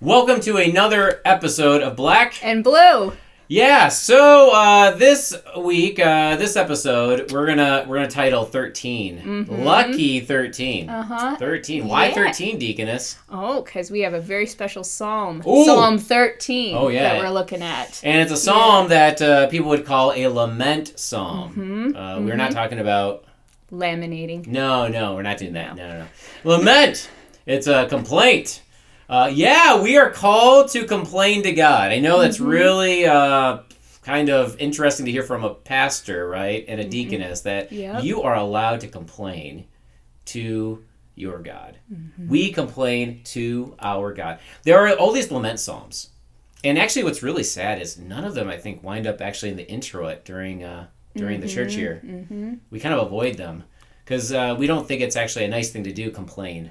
Welcome to another episode of Black. And blue. Yeah, so uh, this week, uh, this episode, we're gonna we're gonna title 13 Lucky thirteen. Uh huh. Thirteen. Why Yeah. thirteen, Deaconess? Oh, because we have a very special psalm. Ooh. Psalm 13 Oh, yeah. that we're looking at. And it's a psalm that uh, people would call a lament psalm. Uh, we're not talking about. Laminating. No, no, we're not doing that. No, no, no. Lament. It's a complaint. Uh, yeah, we are called to complain to God. I know that's really uh, kind of interesting to hear from a pastor, right, and a deaconess that Yep. you are allowed to complain to your God. We complain to our God. There are all these lament psalms, and actually, what's really sad is none of them, I think, wind up actually in the introit during uh, during the church year. We kind of avoid them because uh, we don't think it's actually a nice thing to do, complain.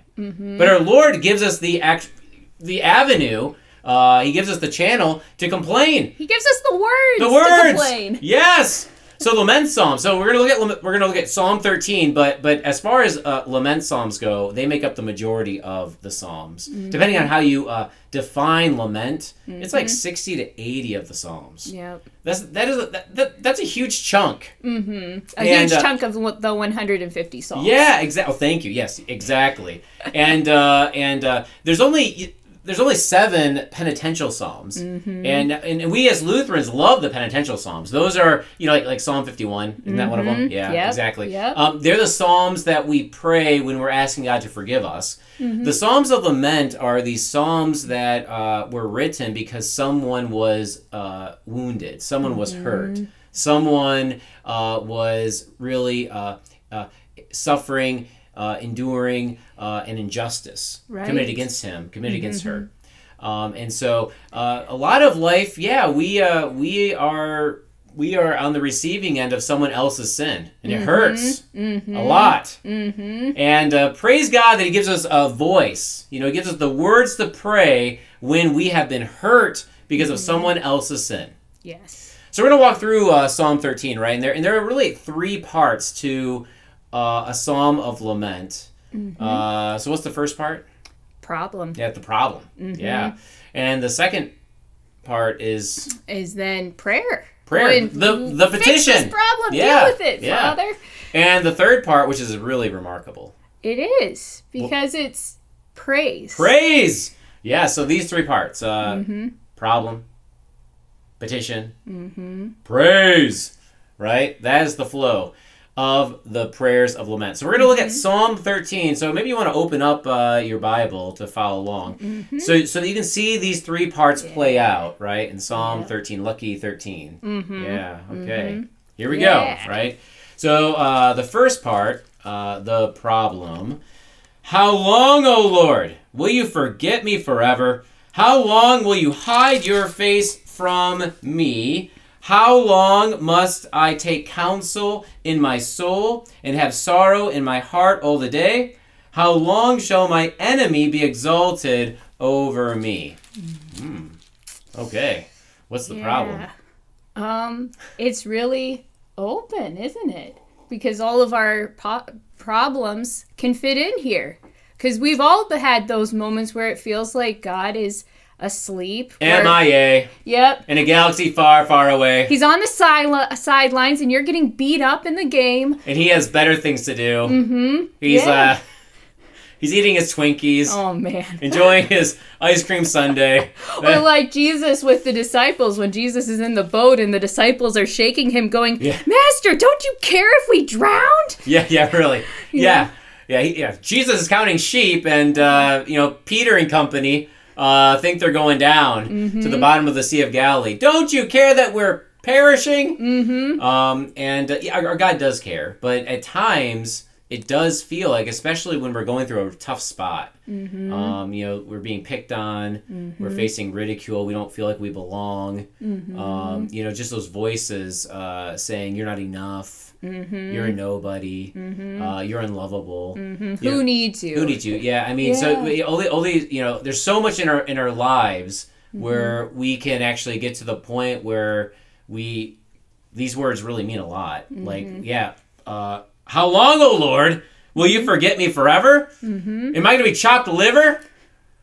But our Lord gives us the act, the avenue. Uh, he gives us the channel to complain. He gives us the words. The To words. complain. Yes. So lament psalm. So we're gonna look at we're gonna look at Psalm 13. But but as far as uh, lament psalms go, they make up the majority of the psalms. Mm-hmm. Depending on how you uh, define lament, it's like 60 to 80 of the psalms. Yep. That's that is a, that, that, that's a huge chunk. Mm-hmm. A And, huge uh, chunk of the 150 psalms. Yeah, exactly. Oh, thank you. Yes, exactly. and uh, and uh, there's only there's only seven penitential psalms, Mm-hmm. and, and we as Lutherans love the penitential psalms. Those are you know like like Psalm 51. Isn't that one of them? Yeah, Mm-hmm. Yep, exactly. yep. Um, they're the psalms that we pray when we're asking God to forgive us. Mm-hmm. The psalms of lament are these psalms that uh, were written because someone was uh, wounded, someone was Mm-hmm. hurt, someone uh, was really uh, uh, suffering, uh, enduring uh, an injustice Right. committed against him, committed against her. Um, and so uh, a lot of life, yeah, we uh, we are we are on the receiving end of someone else's sin, and it hurts a lot. Mm-hmm. And uh, praise God that He gives us a voice. You know, He gives us the words to pray when we have been hurt because of someone else's sin. Yes. So we're gonna walk through uh, Psalm 13, right? And there and there are really three parts to uh, a psalm of lament. Uh, so what's the first part? Problem Yeah, the problem. Yeah, and the second part is is then prayer. prayer, the the petition. problem. Yeah, Deal with it, yeah. Father. And the third part, which is really remarkable, It is because it's praise. praise. Yeah, so these three parts: uh, Mm-hmm. problem, petition, praise. Right, that is the flow of the prayers of lament. So we're going to look at Psalm 13. So maybe you want to open up uh, your Bible to follow along, so so that you can see these three parts play out. Right in Psalm Yeah. 13, lucky 13. Yeah. Okay. Here we Yeah. go. Right. So uh, the first part, uh, the problem. How long, O Lord, will you forget me forever? How long will you hide your face from me? How long must I take counsel in my soul and have sorrow in my heart all the day? How long shall my enemy be exalted over me? Hmm. Okay. What's the problem? Um, it's really open, isn't it? Because all of our po- problems can fit in here. Because we've all had those moments where it feels like God is asleep. where- MIA Yep. in a galaxy far, far away, He's on the side sidelines, and you're getting beat up in the game. and he has better things to do. Mm-hmm. He's Yeah. uh, he's eating his Twinkies. Oh man. enjoying his ice cream sundae. Or like Jesus with the disciples when Jesus is in the boat and the disciples are shaking him, going, Yeah. Master, don't you care if we drowned? yeah, yeah, really. Yeah, yeah, he- yeah. Jesus is counting sheep, and uh, you know Peter and company uh, think they're going down to the bottom of the Sea of Galilee. Don't you care that we're perishing? Mm-hmm. Um, and uh, yeah, our, our God does care, but at times it does feel like, especially when we're going through a tough spot. Um, you know, we're being picked on, we're facing ridicule, we don't feel like we belong. Um, you know, just those voices uh, saying you're not enough, you're a nobody, uh, you're unlovable. You Who know, needs you? who needs you? Yeah, I mean, so Yeah. the, all these, you know, there's so much in our in our lives where we can actually get to the point where we these words really mean a lot. Like, yeah, uh, how long, O Lord, will you forget me forever? Mm-hmm. Am I going to be chopped liver?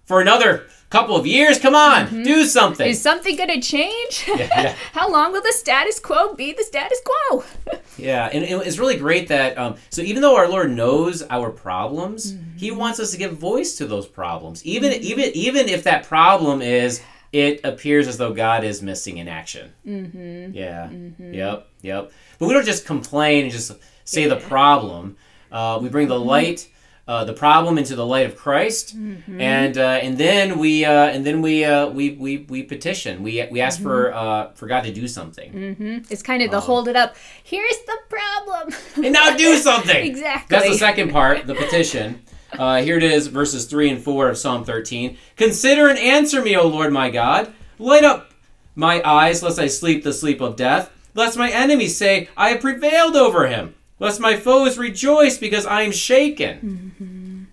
for another couple of years. Come on, mm-hmm. do something. Is something going to change? yeah. How long will the status quo be the status quo? Yeah, and it's really great that um, so even though our Lord knows our problems, mm-hmm. He wants us to give voice to those problems, even even even if that problem is it appears as though God is missing in action. Mm-hmm. Yeah. Yep. Yep. But we don't just complain and just say the problem. Uh, we bring the light. Uh, the problem into the light of Christ, and uh, and then we uh, and then we, uh, we we we petition. We we ask for uh, for God to do something, It's kind of the hold it up. Here's the problem. and now do something. exactly. That's the second part, the petition. Uh, here it is, verses 3 and 4 of Psalm 13. Consider and answer me, O Lord my God. Light up my eyes, lest I sleep the sleep of death. Lest my enemies say, I have prevailed over him. Lest my foes rejoice because I am shaken.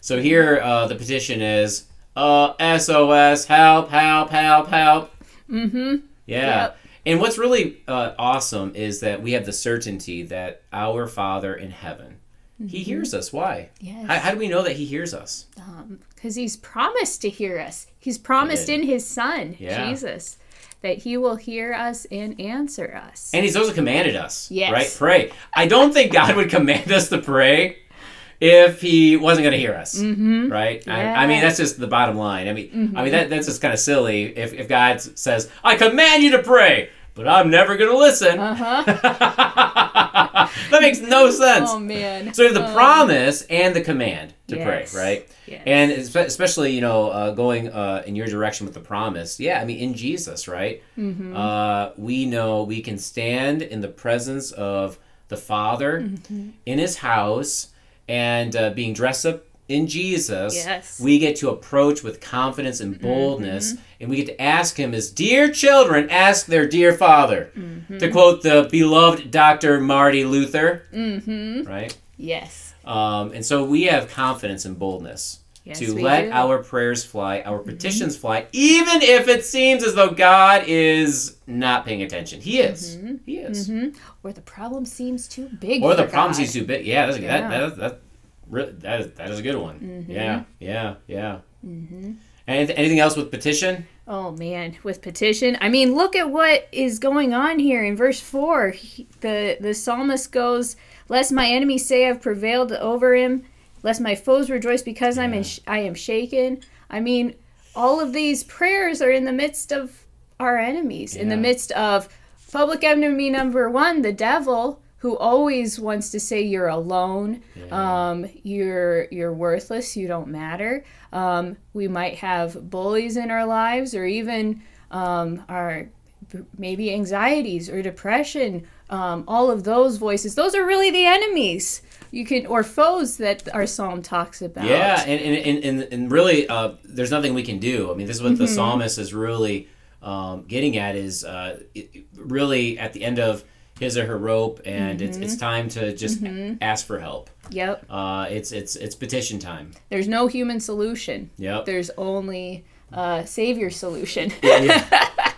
So here uh, the petition is uh, SOS, help, help, help, help. Mm-hmm. Yeah. Yep. And what's really uh, awesome is that we have the certainty that our Father in heaven, He hears us. Why? Yes. How, how do we know that He hears us? Because he's promised to hear us. He's promised in his son, Yeah. Jesus, that he will hear us and answer us. And He's also commanded us. Yes. Right? Pray. I don't think God would command us to pray if He wasn't going to hear us. Mm-hmm. Right? I, I mean, that's just the bottom line. I mean, I mean that that's just kind of silly if, if God says, I command you to pray. But I'm never going to listen. that makes no sense. oh, man. So the promise and the command to Yes. pray, right? Yes. And especially, you know, uh, going uh, in your direction with the promise. Yeah, I mean, in Jesus, right? Mm-hmm. Uh, we know we can stand in the presence of the Father Mm-hmm. in His house and uh, being dressed up in Jesus. Yes. Mm-hmm. We get to approach with confidence and boldness, and we get to ask Him as dear children ask their dear Father. Mm-hmm. To quote the beloved Dr. Marty Luther, Mm-hmm. right? Yes. Um, and so we have confidence and boldness Yes, to let do. Mm-hmm. our prayers fly, our petitions fly, even if it seems as though God is not paying attention. He is. Mm-hmm. He is. Or the problem seems too big. Or the for problem seems too big. Yeah, that's, Yeah. that that that really, that is, that is a good one. Mm-hmm. Yeah, yeah, yeah. Mm-hmm. And anything else with petition? Oh man, with petition. I mean, look at what is going on here in verse 4. He- the the psalmist goes, "Lest my enemies say I've prevailed over him, lest my foes rejoice because I'm in sh- I am shaken." I mean, all of these prayers are in the midst of our enemies, in the midst of public enemy number 1, the devil, who always wants to say you're alone, um, you're you're worthless, you don't matter. Um, we might have bullies in our lives, or even um, our maybe anxieties or depression. Um, all of those voices, those are really the enemies. You can or foes that our psalm talks about. Yeah, and and, and, and, really, uh, there's nothing we can do. I mean, this is what Mm-hmm. the psalmist is really um, getting at is uh, it- really at the end of his or her rope, and it's Mm-hmm. it's time to just ask for help. Yep. Uh, it's it's it's petition time. There's no human solution. Yep. There's only uh, savior solution. yeah,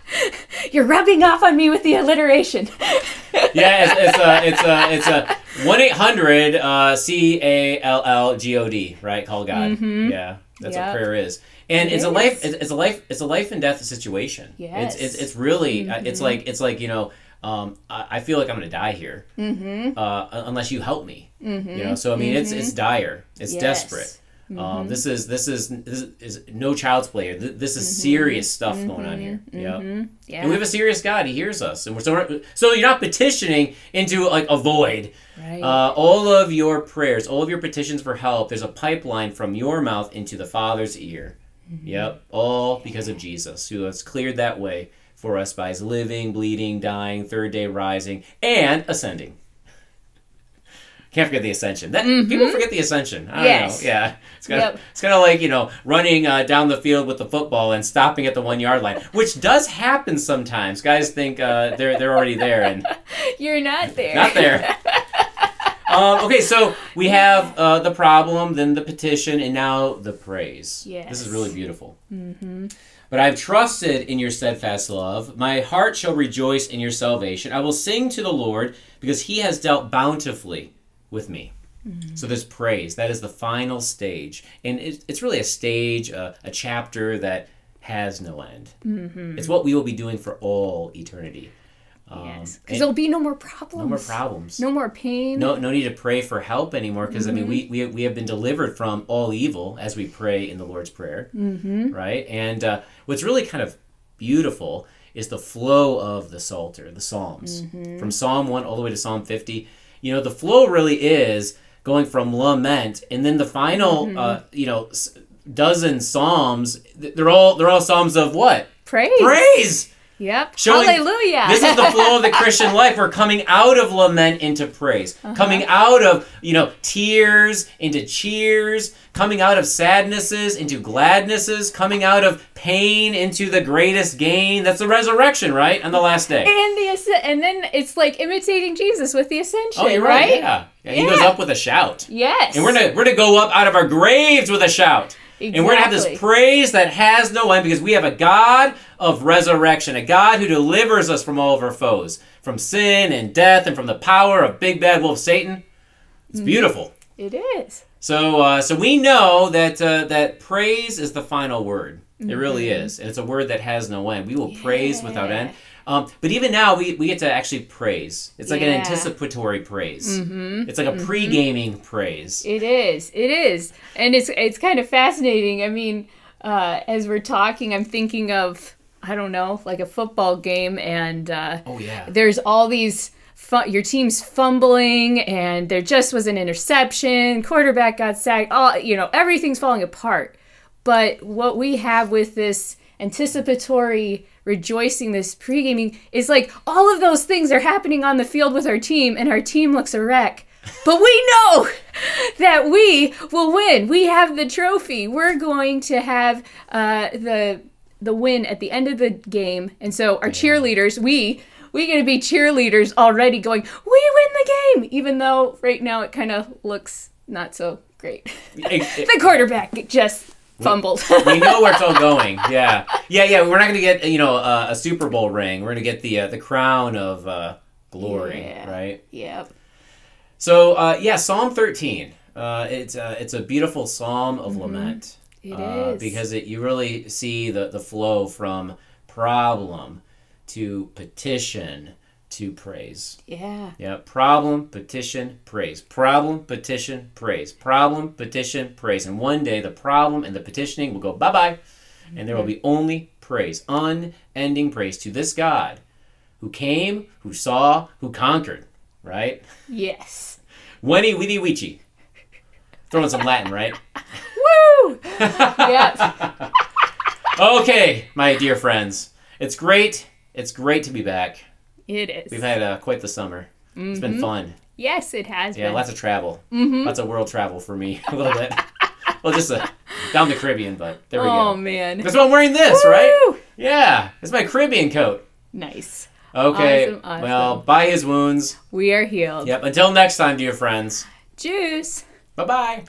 You're rubbing off on me with the alliteration. yeah it's, it's a it's a it's a one eight hundred uh, C A L L G O D right? Call God. Yeah, that's Yep. what prayer is. And Mm-hmm. It it's a life. It's, it's a life. It's a life and death situation. Yes. Mm-hmm. It's it's, it's really. uh It's like it's like you know. Um, I, I feel like I'm gonna die here. Mm-hmm. Uh, unless you help me. Mm-hmm. You know. So I mean, it's it's dire. It's Yes. desperate. Um, this is this is this is no child's play. Th- This is serious stuff going on here. Yeah. Yeah. And we have a serious God. He hears us, and we're so so you're not petitioning into like a void. Right. Uh, all of your prayers, all of your petitions for help, there's a pipeline from your mouth into the Father's ear. Yep, all because of Jesus, who has cleared that way for us by his living, bleeding, dying, third day rising, and ascending. Can't forget the ascension. That people forget the ascension. I don't Yes. know. Yeah, it's kind of Yep. it's kind of like you know running uh, down the field with the football and stopping at the one yard line, which does happen sometimes. Guys think uh, they're they're already there and You're not there. not there. um, okay, so we have uh, the problem, then the petition, and now the praise. This is really beautiful. Mm-hmm. But I've trusted in your steadfast love. My heart shall rejoice in your salvation. I will sing to the Lord because he has dealt bountifully with me. So there's praise. That is the final stage, and it, it's really a stage, uh, a chapter that has no end. Mm-hmm. It's what we will be doing for all eternity. Um, yes. Because there'll be no more problems. no more problems. No more pain. No, no need to pray for help anymore because I mean we, Mm-hmm. we we have been delivered from all evil as we pray in the Lord's prayer, mm-hmm. right? And uh, what's really kind of beautiful is the flow of the Psalter, the Psalms, Mm-hmm. from Psalm one all the way to Psalm fifty. You know, the flow really is going from lament, and then the final, Mm-hmm. uh, you know, dozen Psalms. They're all they're all Psalms of what? Praise. Praise. Yep. Showing- Hallelujah. This is the flow of the Christian life. We're coming out of lament into praise, uh-huh. coming out of you know tears into cheers, coming out of sadnesses into gladnesses, coming out of pain into the greatest gain. That's the resurrection, right? On the last day. and the and then it's like imitating Jesus with the ascension, Oh, you're right. Yeah. yeah. He goes up with a shout. Yes. And we're gonna we're gonna go up out of our graves with a shout. And we're gonna have this praise that has no end because we have a God of resurrection, a God who delivers us from all of our foes, from sin and death, and from the power of big bad wolf Satan. It's beautiful. It is. So, uh, so we know that uh, that praise is the final word. It really is, and it's a word that has no end. We will praise without end. Um, but even now, we, we get to actually praise. It's like an anticipatory praise. Mm-hmm. It's like a pre-gaming praise. It is. It is. And it's it's kind of fascinating. I mean, uh, as we're talking, I'm thinking of I don't know, like a football game, and uh, Oh yeah. there's all these. Your team's fumbling, and there just was an interception. Quarterback got sacked. All you know, everything's falling apart. But what we have with this anticipatory rejoicing, this pre gaming, is like all of those things are happening on the field with our team, and our team looks a wreck. But we know that we will win. We have the trophy. We're going to have uh, the the win at the end of the game, and so our cheerleaders, we we're going to be cheerleaders already, going, we win the game, even though right now it kind of looks not so great. The quarterback just fumbled. we know where it's all going. Yeah, yeah, yeah. We're not gonna get you know uh, a Super Bowl ring. We're gonna get the uh, the crown of uh, glory, Yeah. right? yep. So uh, yeah, Psalm thirteen. Uh, it's uh, it's a beautiful psalm of lament. It is. because it, you really see the the flow from problem to petition to praise. Yeah. Yeah, problem, petition, praise. Problem, petition, praise. Problem, petition, praise. And one day the problem and the petitioning will go bye bye, and there will be only praise, unending praise to this God who came, who saw, who conquered, right? Yes. Veni, vidi, vici. Throwing some Latin, right? Woo! yep. Okay, my dear friends. It's great. It's great to be back. It is. We've had uh, quite the summer. It's been fun. yes, it has been. Yeah, been. lots of travel. Lots of world travel for me a little bit. well, just uh, down the Caribbean, but there we oh go. Oh man. That's why I'm wearing this, right? Yeah, it's my Caribbean coat. Nice. Okay, Awesome, awesome. well, by his wounds. We are healed. Yep, until next time, dear friends. Juice. Bye bye.